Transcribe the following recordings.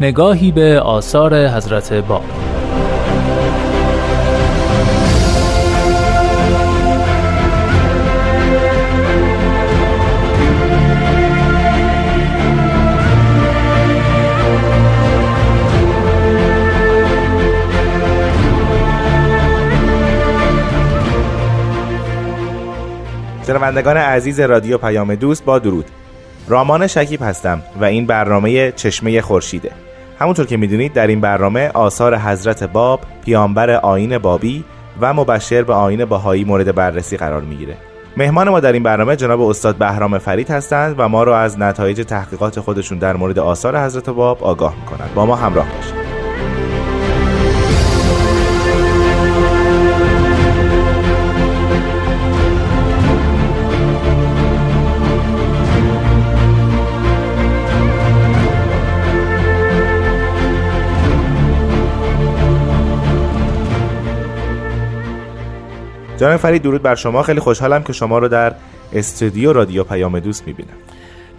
نگاهی به آثار حضرت باب شنوندگان عزیز رادیو پیام دوست با درود. رامان شکیب هستم و این برنامه چشمه خورشیده. همونطور که می‌دونید در این برنامه آثار حضرت باب پیامبر آین بابی و مبشر به آین باهایی مورد بررسی قرار می‌گیره. مهمان ما در این برنامه جناب استاد بهرام فرید هستند و ما را از نتایج تحقیقات خودشون در مورد آثار حضرت باب آگاه می‌کنند. با ما همراه باشید. جناب فرید درود بر شما. خیلی خوشحالم که شما رو در استودیو رادیو پیام دوست می‌بینم.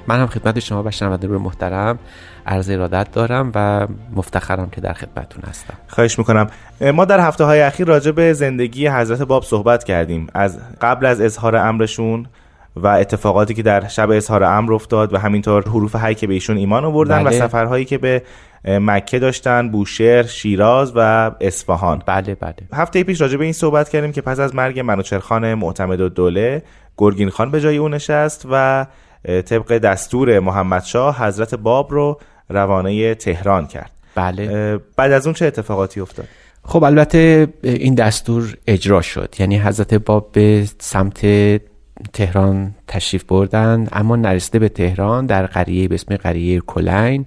من هم خدمت شما و شنونده رو محترم عرض ارادت دارم و مفتخرم که در خدمتتون هستم. خواهش می‌کنم. ما در هفته های اخیر راجع به زندگی حضرت باب صحبت کردیم. از قبل از اظهار امرشون و اتفاقاتی که در شب اظهار امر افتاد و همینطور حروف حی که به ایشون ایمان آوردن بله. و سفرهایی که به مکه داشتن بوشهر شیراز و اصفهان. بله بله. هفته پیش راجع به این صحبت کردیم که پس از مرگ منوچرخان معتمد و دوله گرگین خان به جای او نشست و طبق دستور محمد شاه حضرت باب رو روانه تهران کرد. بله. بعد از اون چه اتفاقاتی افتاد؟ خب البته این دستور اجرا شد. یعنی حضرت باب به سمت تهران تشریف بردن اما نرسیده به تهران در قریه به اسم قریه کلین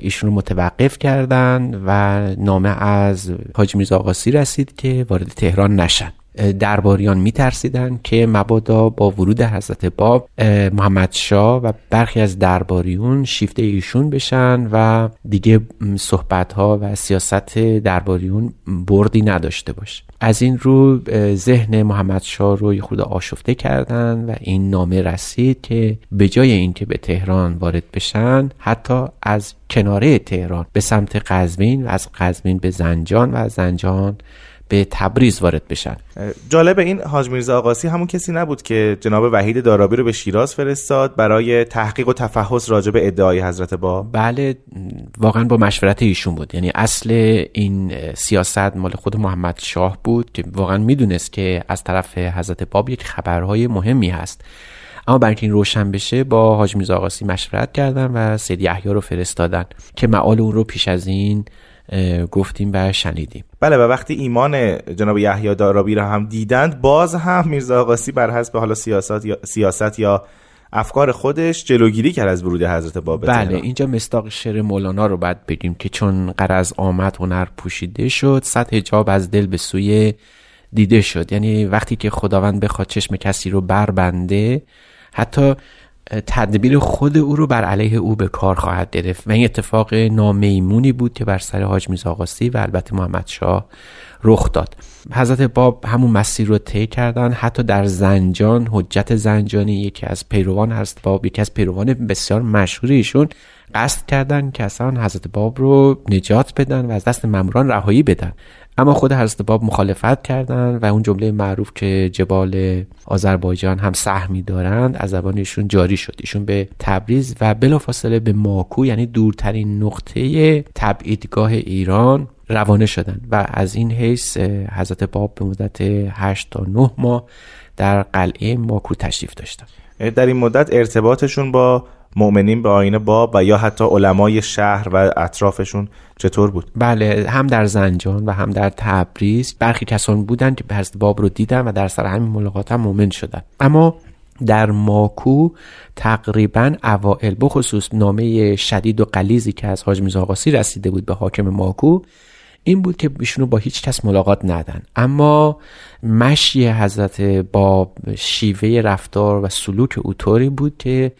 ایشون رو متوقف کردن و نامه از حاج میرزا آقاسی رسید که وارد تهران نشن. درباریان میترسیدن که مبادا با ورود حضرت باب محمد شاه و برخی از درباریون شیفته ایشون بشن و دیگه صحبت ها و سیاست درباریون بردی نداشته باشه. از این رو ذهن محمد شاه رو خود آشفته کردن و این نامه رسید که به جای اینکه به تهران وارد بشن حتی از کناره تهران به سمت قزوین و از قزوین به زنجان و از زنجان به تبریز وارد بشن. جالب این حاج میرزا آقاسی همون کسی نبود که جناب وحید دارابی رو به شیراز فرستاد برای تحقیق و تفحص راجع به ادعای حضرت با بله واقعا با مشورت ایشون بود. یعنی اصل این سیاست مال خود محمد شاه بود که واقعا می‌دونست که از طرف حضرت باب یک خبرهای مهمی هست. اما برای این روشن بشه با حاج میرزا آقاسی مشورت کردن و سید یحیی رو فرستادن که معال اون رو پیش از این گفتیم و شنیدیم. بله و وقتی ایمان جناب یحیی دارابی را هم دیدند باز هم میرزا آقاسی بر حسب حالا سیاست یا سیاست یا افکار خودش جلوگیری کرد از ورود حضرت باب بله اینجا مستاق شعر مولانا رو باید بگیم که چون قرض آمد هنر پوشیده شد صد حجاب از دل به سوی دیده شد. یعنی وقتی که خداوند بخواد چشم کسی رو بربنده حتی تدبیر خود او رو بر علیه او به کار خواهد گرفت و این اتفاق نامیمونی بود که بر سر حاج میرزا و البته محمد شاه رخ داد. حضرت باب همون مسیر رو طی کردن حتی در زنجان حجت زنجانی یکی از پیروان حضرت باب یکی از پیروان بسیار مشهور ایشون قصد کردن که اصلا حضرت باب رو نجات بدن و از دست مموران رهایی بدن. اما خود حضرت باب مخالفت کردند و اون جمله معروف که جبال آذربایجان هم سهمی دارند از زبان ایشون جاری شد. ایشون به تبریز و بلافاصله به ماکو یعنی دورترین نقطه تبعیدگاه ایران روانه شدند و از این حیث حضرت باب به مدت 8 تا 9 ماه در قلعه ماکو تشریف داشتند. در این مدت ارتباطشون با مؤمنین به آین باب و یا حتی علمای شهر و اطرافشون چطور بود؟ بله هم در زنجان و هم در تبریز. برخی کسان بودن که حضرت باب رو دیدن و در سر همین ملاقات هم مؤمن شدن. اما در ماکو تقریبا اوائل بخصوص نامه شدید و قلیزی که از حاج میرزا رسیده بود به حاکم ماکو این بود که ایشون رو با هیچ کس ملاقات ندن. اما مشی حضرت با شیوه رفتار و سلوک او طوری بود که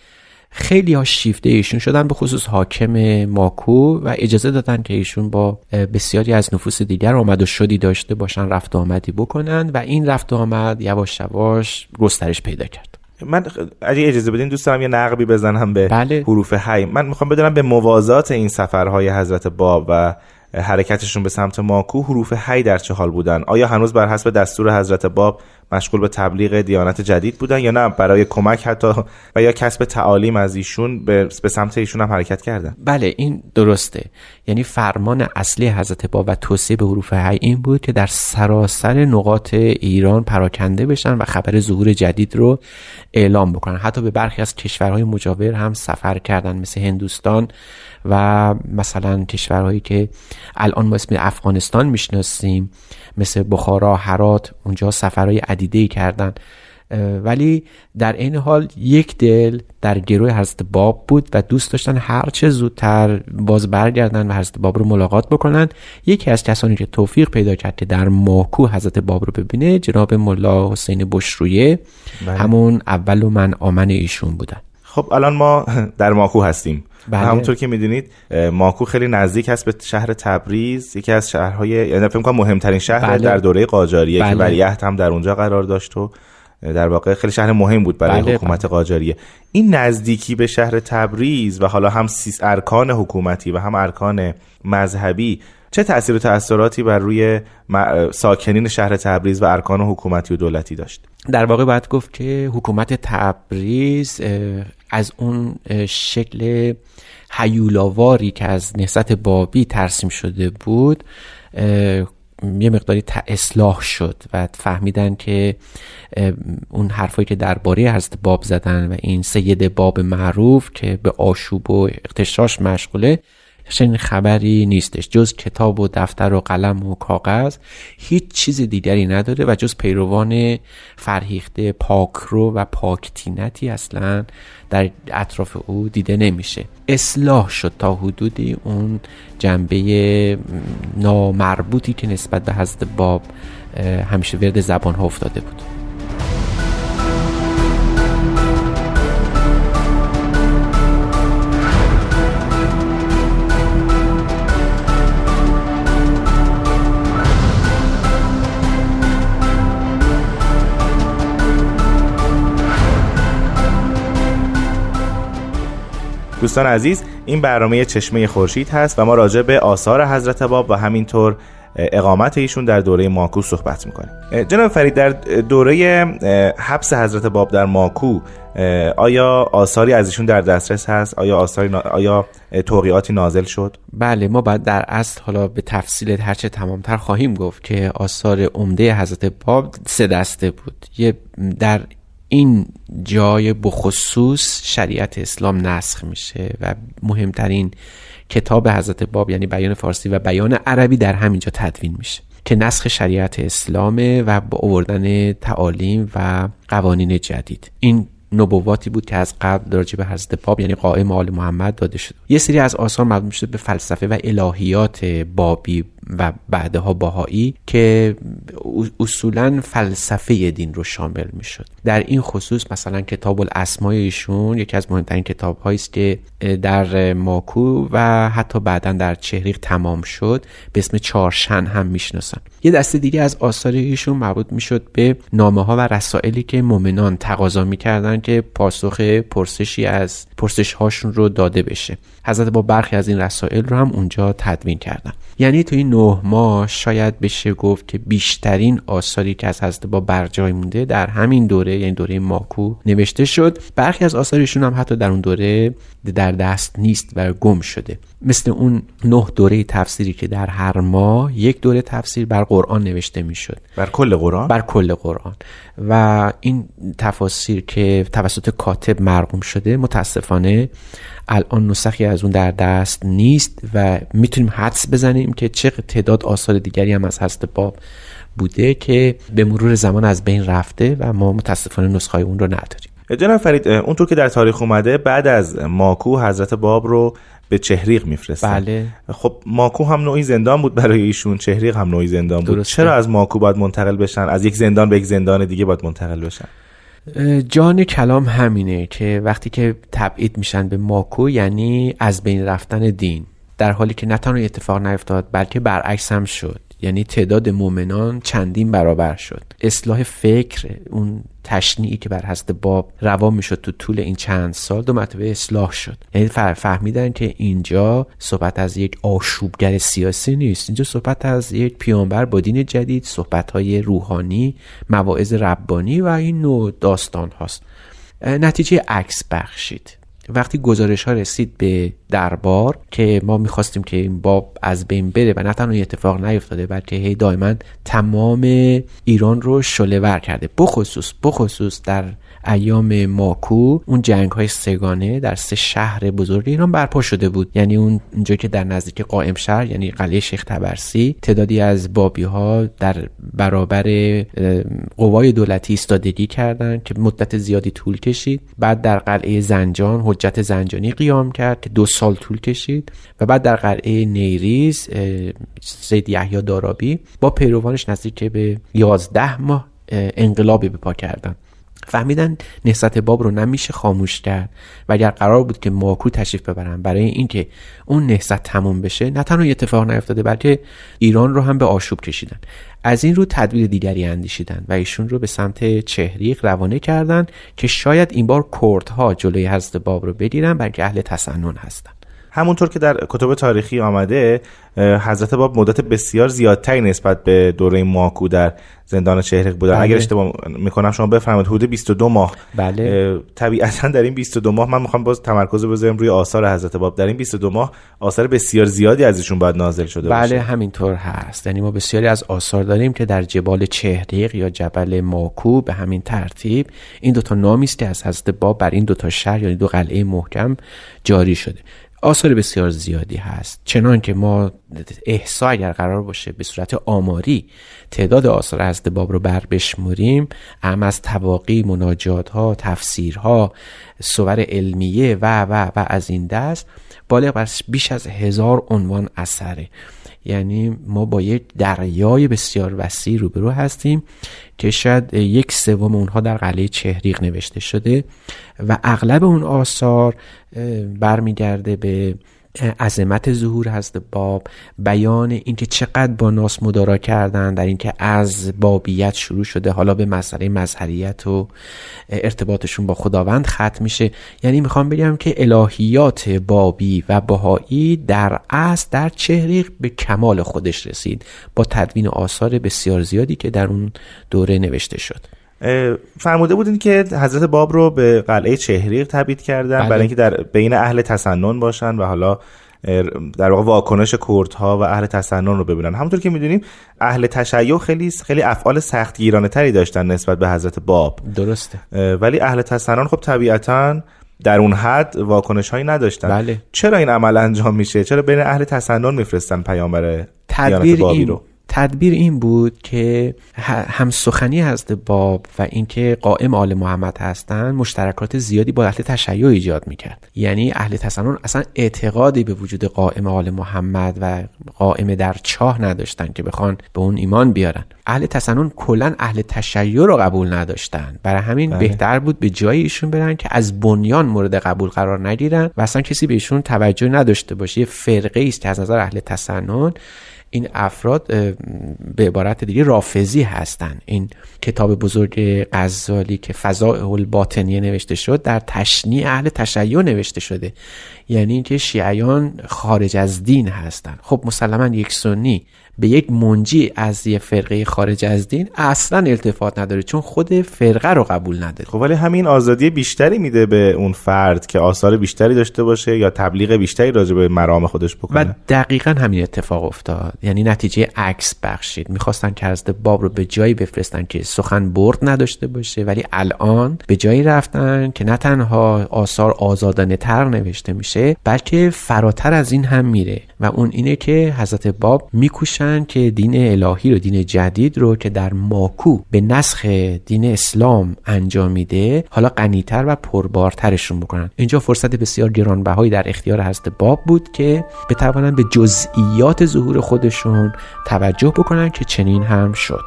خیلی ها شیفته ایشون شدن به خصوص حاکم ماکو و اجازه دادن که ایشون با بسیاری از نفوس دیگر آمد و شدی داشته باشن رفت آمدی بکنن و این رفت آمد یواش یواش گسترش پیدا کرد. من اگه اجازه بدین دوست دارم یه نقبی بزنم به بله. حروف حی. من می‌خوام بدونم به موازات این سفرهای حضرت باب و حرکتشون به سمت ماکو حروف حی در چه حال بودن. آیا هنوز بر حسب دستور حضرت باب مشغول به تبلیغ دیانت جدید بودن یا نه برای کمک حتی و یا کسب تعالیم از ایشون به, سمت ایشون هم حرکت کردن؟ بله این درسته. یعنی فرمان اصلی حضرت باب و توصیه به حروف حی این بود که در سراسر نقاط ایران پراکنده بشن و خبر ظهور جدید رو اعلام بکنن. حتی به برخی از کشورهای مجاور هم سفر کردن مثل هندوستان و مثلا کشورهایی که الان ما اسم افغانستان می‌شناسیم مثل بخارا هرات اونجا سفرهای عدیده کردن. ولی در این حال یک دل در گروه حضرت باب بود و دوست داشتن هرچه زودتر باز برگردن و حضرت باب رو ملاقات بکنن. یکی از کسانی که توفیق پیدا کرد که در ماکو حضرت باب رو ببینه جناب ملا حسین بشرویه. بله. همون اول و من آمن ایشون بودن. خب الان ما در ماکو هستیم بله. همونطور که می‌دونید ماکو خیلی نزدیک هست به شهر تبریز یکی از شهرهای یعنی فکر کنم مهمترین شهر بله. در دوره قاجاریه بله. که ولیعهد هم در اونجا قرار داشت و در واقع خیلی شهر مهم بود برای بله. حکومت قاجاریه این نزدیکی به شهر تبریز و حالا هم ارکان حکومتی و هم ارکان مذهبی چه تاثیر و تاثیراتی بر روی ساکنین شهر تبریز و ارکان حکومتی و دولتی داشت؟ در واقع باید گفت که حکومت تبریز از اون شکل حیولاواری که از نهضت بابی ترسیم شده بود یه مقداری اصلاح شد و فهمیدن که اون حرفایی که درباره حضرت باب زدن و این سید باب معروف که به آشوب و اقتشاش مشغوله چنین خبری نیستش. جز کتاب و دفتر و قلم و کاغذ هیچ چیز دیگری نداره و جز پیروان فرهیخته پاکرو و پاکتینتی اصلا در اطراف او دیده نمیشه. اصلاح شد تا حدودی اون جنبه نامربوطی که نسبت به حضرت باب همیشه ورد زبان ها افتاده بود. دوستان عزیز این برنامه چشمه خورشید هست و ما راجع به آثار حضرت باب و همینطور اقامت ایشون در دوره ماکو صحبت می‌کنیم. جناب فرید در دوره حبس حضرت باب در ماکو آیا آثاری از ایشون در دسترس هست؟ آیا آثاری آیا توقیاتی نازل شد؟ بله ما بعد در اصل حالا به تفصیل هرچه تمامتر خواهیم گفت که آثار عمده حضرت باب سه دسته بود. یه در این جای بخصوص شریعت اسلام نسخ میشه و مهمترین کتاب حضرت باب یعنی بیان فارسی و بیان عربی در همینجا تدوین میشه که نسخ شریعت اسلامه و با آوردن تعالیم و قوانین جدید. این نبواتی بود که از قبل راجع به حضرت باب یعنی قائم آل محمد داده شد یه سری از آثار مربوط شده به فلسفه و الهیات بابی و بعدها باهایی که اصولا فلسفه دین رو شامل می شد در این خصوص مثلا کتاب الاسمای ایشون یکی از مهمترین کتاب است که در ماکو و حتی بعدا در چهریق تمام شد. به اسم چارشن هم می‌شناسن. یه دسته دیگه از آثار ایشون مربوط می‌شد به نامه ها و رسائلی که مؤمنان تقاضا می‌کردن که پاسخ پرسشی از پرسش هاشون رو داده بشه. حضرت با برخی از این رسائل رو هم اونجا تدوین کردن. یعنی تو این نه ماه شاید بشه گفت که بیشترین آثاری که از حضرت با برجای مونده در همین دوره یعنی دوره ماکو نوشته شد. برخی از آثارشون هم حتی در اون دوره در دست نیست و گم شده. مثل اون نه دوره تفسیری که در هر ماه یک دوره تفسیر بر قرآن نوشته می‌شد. بر کل قرآن؟ بر کل قرآن. و این تفاسیر که توسط کاتب مرقوم شده متاسفانه الان نسخی از اون در دست نیست و می‌تونیم حدس بزنیم که چه تعداد آثار دیگری هم از هست باب بوده که به مرور زمان از بین رفته و ما متاسفانه نسخه اون رو نداریم. جناب فرید اونطور که در تاریخ اومده بعد از ماکو حضرت باب رو به چهریق میفرستن. بله. خب ماکو هم نوعی زندان بود برای ایشون چهریق هم نوعی زندان بود. درسته. چرا از ماکو باید منتقل بشن؟ از یک زندان به یک زندان دیگه باید منتقل بشن؟ جان کلام همینه که وقتی که تبعید میشن به ماکو یعنی از بین رفتن دین. در حالی که نه تنها اتفاق نیفتاد بلکه برعکس هم شد. یعنی تعداد مؤمنان چندین برابر شد. اصلاح فکر اون تشنیعی که بر حضرت باب روا می‌شد تو طول این چند سال دو مرتبه اصلاح شد. یعنی فهمیدن که اینجا صحبت از یک آشوبگر سیاسی نیست. اینجا صحبت از یک پیامبر با دین جدید صحبت های روحانی مواعظ ربانی و این نوع داستان هاست نتیجه عکس بخشید. وقتی گزارش ها رسید به دربار که ما می‌خواستیم که این باب از بین بره و نه تنها این اتفاق نیفتاده بلکه هی دائما تمام ایران رو شله ور کرده. بخصوص بخصوص در ایام ماکو اون جنگ های سگانه در سه شهر بزرگ ایران برپا شده بود. یعنی اون اونجا که در نزدیک قائم شهر یعنی قلعه شیخ تبرسی تعدادی از بابی ها در برابر قوای دولتی ایستادگی کردند که مدت زیادی طول کشید. بعد در قلعه زنجان حجت زنجانی قیام کرد که دو سال طول کشید. و بعد در قلعه نیریز سید یحیی دارابی با پیروانش نزدیک به 11 ماه اه، انقلابی به پا کردند. فهمیدن نهضت باب رو نمیشه خاموش کرد و اگر قرار بود که ماکو تشریف ببرن برای اینکه اون نهضت تموم بشه نه تنها اتفاق نیفتاده بلکه ایران رو هم به آشوب کشیدن. از این رو تدبیر دیگری اندیشیدن و ایشون رو به سمت چهریق روانه کردند که شاید این بار کردها جلوی حضرت باب رو بگیرن بلکه اهل تسنن هستن. همونطور که در کتب تاریخی آمده حضرت باب مدت بسیار زیادتری نسبت به دوره ماکو در زندان چهرق بودن بله. اگر اشتباه می‌کنم شما بفرمایید حدود 22 ماه. بله. طبیعتا در این 22 ماه من می‌خوام باز تمرکز رو بذارم روی آثار حضرت باب. در این 22 ماه آثار بسیار زیادی از ایشون باید نازل شده بله باشه همینطور هست. یعنی ما بسیاری از آثار داریم که در جبال چهریق یا جبل ماکو به همین ترتیب این دوتا نامی است که از حضرت باب بر این دوتا شهر یعنی دو قلعه محکم جاری شده. آثار بسیار زیادی هست. چنان که ما احسا اگر قرار باشه به صورت آماری تعداد آثار حضرت باب رو بر بشمریم هم از تواقی مناجات ها تفسیر ها صور علمیه و و و از این دست بالغ بر بیش از هزار عنوان اثره. یعنی ما با یک دریای بسیار وسیع روبرو هستیم که شاید یک سوم اونها در قلعه چهریق نوشته شده و اغلب اون آثار برمیگرده به عظمت ظهور حضرت باب بیان اینکه چقدر با ناس مدارا کردن در اینکه از بابیت شروع شده حالا به مسئله مظهریت و ارتباطشون با خداوند ختم میشه. یعنی می‌خوام بگم که الهیات بابی و بهایی در اصل در چهریق به کمال خودش رسید با تدوین آثار بسیار زیادی که در اون دوره نوشته شد. فرموده بودین که حضرت باب رو به قلعه چهریق تبعید کردن بله. برای اینکه در بین اهل تسنن باشن و حالا در واقع واکنش کردها و اهل تسنن رو ببینن. همونطور که می‌دونیم اهل تشیع خیلی خیلی افعال سختگیرانه تری داشتن نسبت به حضرت باب. درسته. ولی اهل تسنن خب طبیعتا در اون حد واکنش هایی نداشتن. بله. چرا این عمل انجام میشه؟ چرا بین اهل تسنن میفرستن پیامبر تدبیر این رو؟ تدبیر این بود که هم سخنی حضرت باب و اینکه قائم آل محمد هستند مشترکات زیادی با اهل تشیع ایجاد می‌کرد. یعنی اهل تسنن اصلا اعتقادی به وجود قائم آل محمد و قائم در چاه نداشتن که بخوان به اون ایمان بیارن. اهل تسنن کلا اهل تشیع رو قبول نداشتن. برای همین بله. بهتر بود به جای ایشون برن که از بنیان مورد قبول قرار نگیرن و اصلا کسی به ایشون توجه نداشته باشه. یه فرقه است که از نظر اهل تسنن این افراد به عبارت دیگه رافضی هستند این کتاب بزرگ غزالی که فضائع الباطنیه نوشته شد در تشنیع اهل تشیع نوشته شده. یعنی اینکه شیعیان خارج از دین هستند خب مسلما یک سنی به یک منجی از یه فرقه خارج از دین اصلا التفات نداره چون خود فرقه رو قبول نداره خب ولی همین آزادی بیشتری میده به اون فرد که آثار بیشتری داشته باشه یا تبلیغ بیشتری راجع به مرام خودش و بکنه دقیقا همین اتفاق افتاد. یعنی نتیجه عکس بخشید. می‌خواستن که حضرت باب رو به جایی بفرستن که سخن برد نداشته باشه ولی الان به جایی رفتن که نه تنها آثار آزادانه تر نوشته میشه بلکه فراتر از این هم میره. و اون اینه که حضرت باب میکوشن که دین الهی رو دین جدید رو که در ماکو به نسخ دین اسلام انجام میده حالا غنیتر و پربارترشون بکنن. اینجا فرصت بسیار گرانبهایی در اختیار حضرت باب بود که بتوانن به جزئیات ظهور خودشون توجه بکنن که چنین هم شد.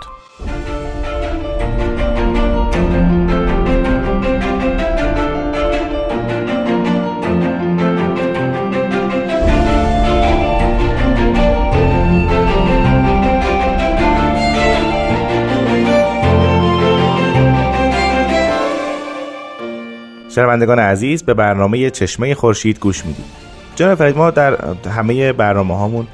شنوندگان عزیز به برنامه چشمه خورشید گوش می‌دید جناب فرید ما در همه برنامه هامون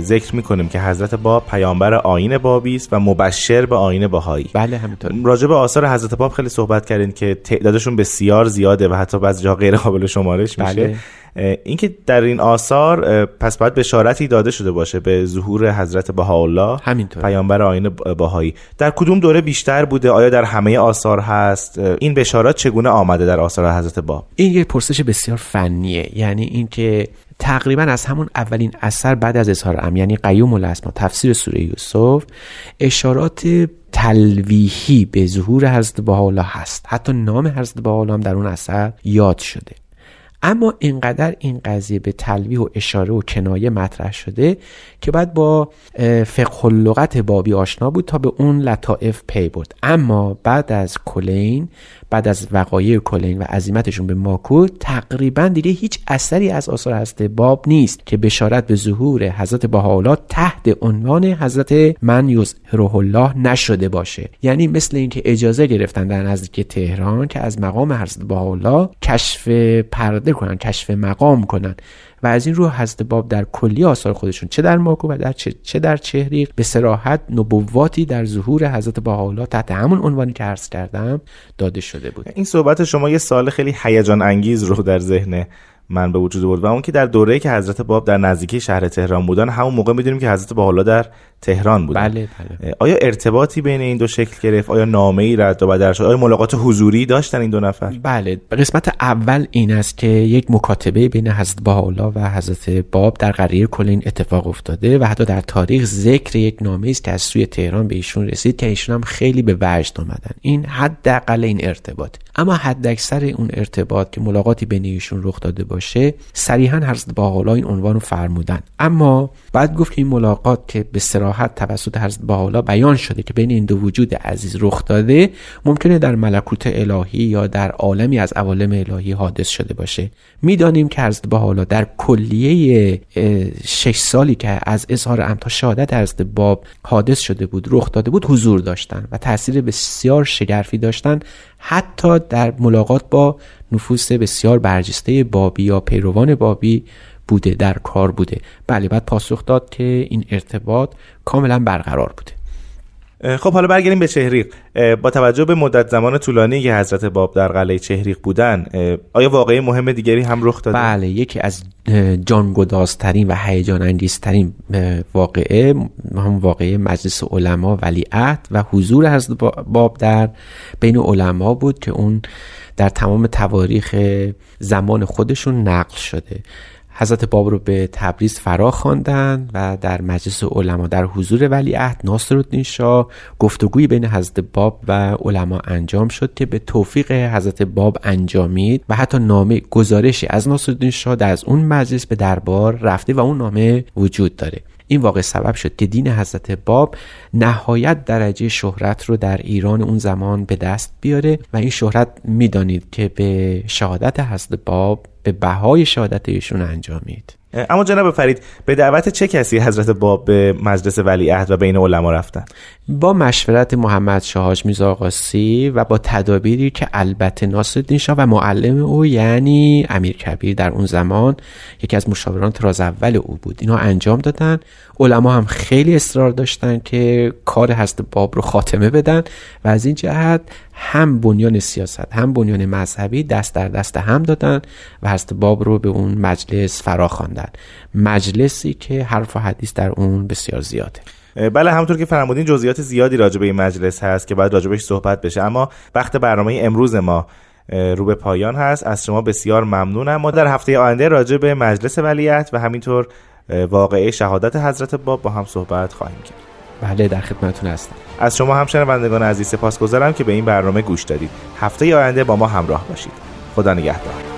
ذکر می‌کنیم که حضرت باب پیامبر آین بابی است و مبشر به آین باهایی بله همینطور. راجع به آثار حضرت باب خیلی صحبت کردین که تعدادشون بسیار زیاده و حتی بعضی جا غیر قابل شمارش میشه. بله. اینکه در این آثار پس باید بشارتی داده شده باشه به ظهور حضرت بهاءالله همینطور پیامبر آین باهایی در کدوم دوره بیشتر بوده؟ آیا در همه آثار هست؟ این بشارات چگونه آمده در آثار حضرت باب؟ این یه پرسش بسیار فنیه. یعنی اینکه تقریبا از همون اولین اثر بعد از اظهار ام یعنی قیوم الاسما تفسیر سوره یوسف اشارات تلویحی به ظهور حضرت بهاءالله هست. حتی نام حضرت بهاءالله هم در اون اثر یاد شده. اما اینقدر این قضیه به تلویح و اشاره و کنایه مطرح شده که بعد با فقه اللغت بابی آشنا بود تا به اون لطائف پی برد. اما بعد از کلین بعد از وقایع کلین و عظیمتشون به ماکو تقریبا دیگه هیچ اثری از آثار حضرت باب نیست که بشارت به ظهور حضرت بهاءالله تحت عنوان حضرت من یظهره الله نشده باشه. یعنی مثل اینکه اجازه گرفتن در نزدیک تهران که از مقام حضرت بهاءالله کشف پرده کنن کشف مقام کنن. و از این رو حضرت باب در کلی آثار خودشون چه در ماکو و در چه, چه در چهریق به سراحت نبواتی در ظهور حضرت بهاءالله تحت همون عنوانی که عرض کردم داده شده بود. این صحبت شما یه سال خیلی هیجان انگیز رو در ذهن من به وجود بود و اون که در دوره که حضرت باب در نزدیکی شهر تهران بودن همون موقع می‌دونیم که حضرت بهاءالله در تهران بودن. بله بله. آیا ارتباطی بین این دو شکل گرفت؟ آیا نامه ای رد و بدل شد؟ آیا ملاقات حضوری داشتن این دو نفر؟ بله قسمت اول این است که یک مکاتبه بین حضرت بهاءالله و حضرت باب در قریه کلین اتفاق افتاده و حتی در تاریخ ذکر یک نامه است که از سوی تهران به ایشون رسید که ایشون هم خیلی به وجد آمدن. این حداقل این ارتباط. اما حداکثر اون ارتباط که ملاقاتی بین ایشون رخ داده باشه صریحا حضرت بهاءالله این عنوان رو فرمودن. اما بعد گفت که این ملاقات که به صراحت توسط حضرت بهاءالله بیان شده که بین این دو وجود عزیز رخ داده ممکنه در ملکوت الهی یا در عالمی از عوالم الهی حادث شده باشه. می‌دانیم که حضرت بهاءالله در کلیه شش سالی که از اظهار ام تا شهادت حضرت باب حادث شده بود رخ داده بود حضور داشتن و تاثیر بسیار شگرفی داشتن. حتی در ملاقات با نفوس بسیار برجسته بابی یا پیروان بابی بوده در کار بوده. بله بعد پاسخ داد که این ارتباط کاملا برقرار بوده. خب حالا برگردیم به چهریق. با توجه به مدت زمان طولانی که حضرت باب در قلعه چهریق بودن آیا واقعی مهم دیگری هم رخ داده؟ بله یکی از جانگدازترین و هیجان انگیزترین واقعه هم واقعه مجلس علما ولیعهد و حضور حضرت باب در بین علما بود که اون در تمام تواریخ زمان خودشون نقل شده. حضرت باب رو به تبریز فرا خواندند و در مجلس علما در حضور ولیعهد ناصرالدین شاه گفتگوی بین حضرت باب و علما انجام شد که به توفیق حضرت باب انجامید و حتی نامه گزارشی از ناصرالدین شاه در از اون مجلس به دربار رفته و اون نامه وجود داره. این واقع سبب شد که دین حضرت باب نهایت درجه شهرت رو در ایران اون زمان به دست بیاره و این شهرت می‌دانید که به شهادت حضرت باب به بهای شهادت ایشون انجامید. اما جناب فرید به دعوت چه کسی حضرت باب به مجلس ولیعهد و بین علما رفتن؟ با مشورت محمد شاهاج میرزا آقاسی و با تدابیری که البته ناصرالدین شاه و معلم او یعنی امیر کبیر در اون زمان یکی از مشاوران تراز اول او بود. اینا انجام دادن. علما هم خیلی اصرار داشتن که کار حضرت باب رو خاتمه بدن و از این جهت هم بنیان سیاست هم بنیان مذهبی دست در دست هم دادن و حضرت باب رو به اون مجلس فرا خواندن مجلسی که حرف و حدیث در اون بسیار زیاده. بله همونطور که فرمودین جزئیات زیادی راجع به این مجلس هست که باید راجبش صحبت بشه. اما وقت برنامه امروز ما رو به پایان هست. از شما بسیار ممنونم. ما در هفته آینده راجع به مجلس ولیت و همینطور واقعه شهادت حضرت باب با هم صحبت خواهیم کرد. بله در خدمتتون هستم. از شما هم شنوندگان عزیز سپاسگزارم که به این برنامه گوش دادید. هفته آینده با ما همراه باشید. خدا نگهدار.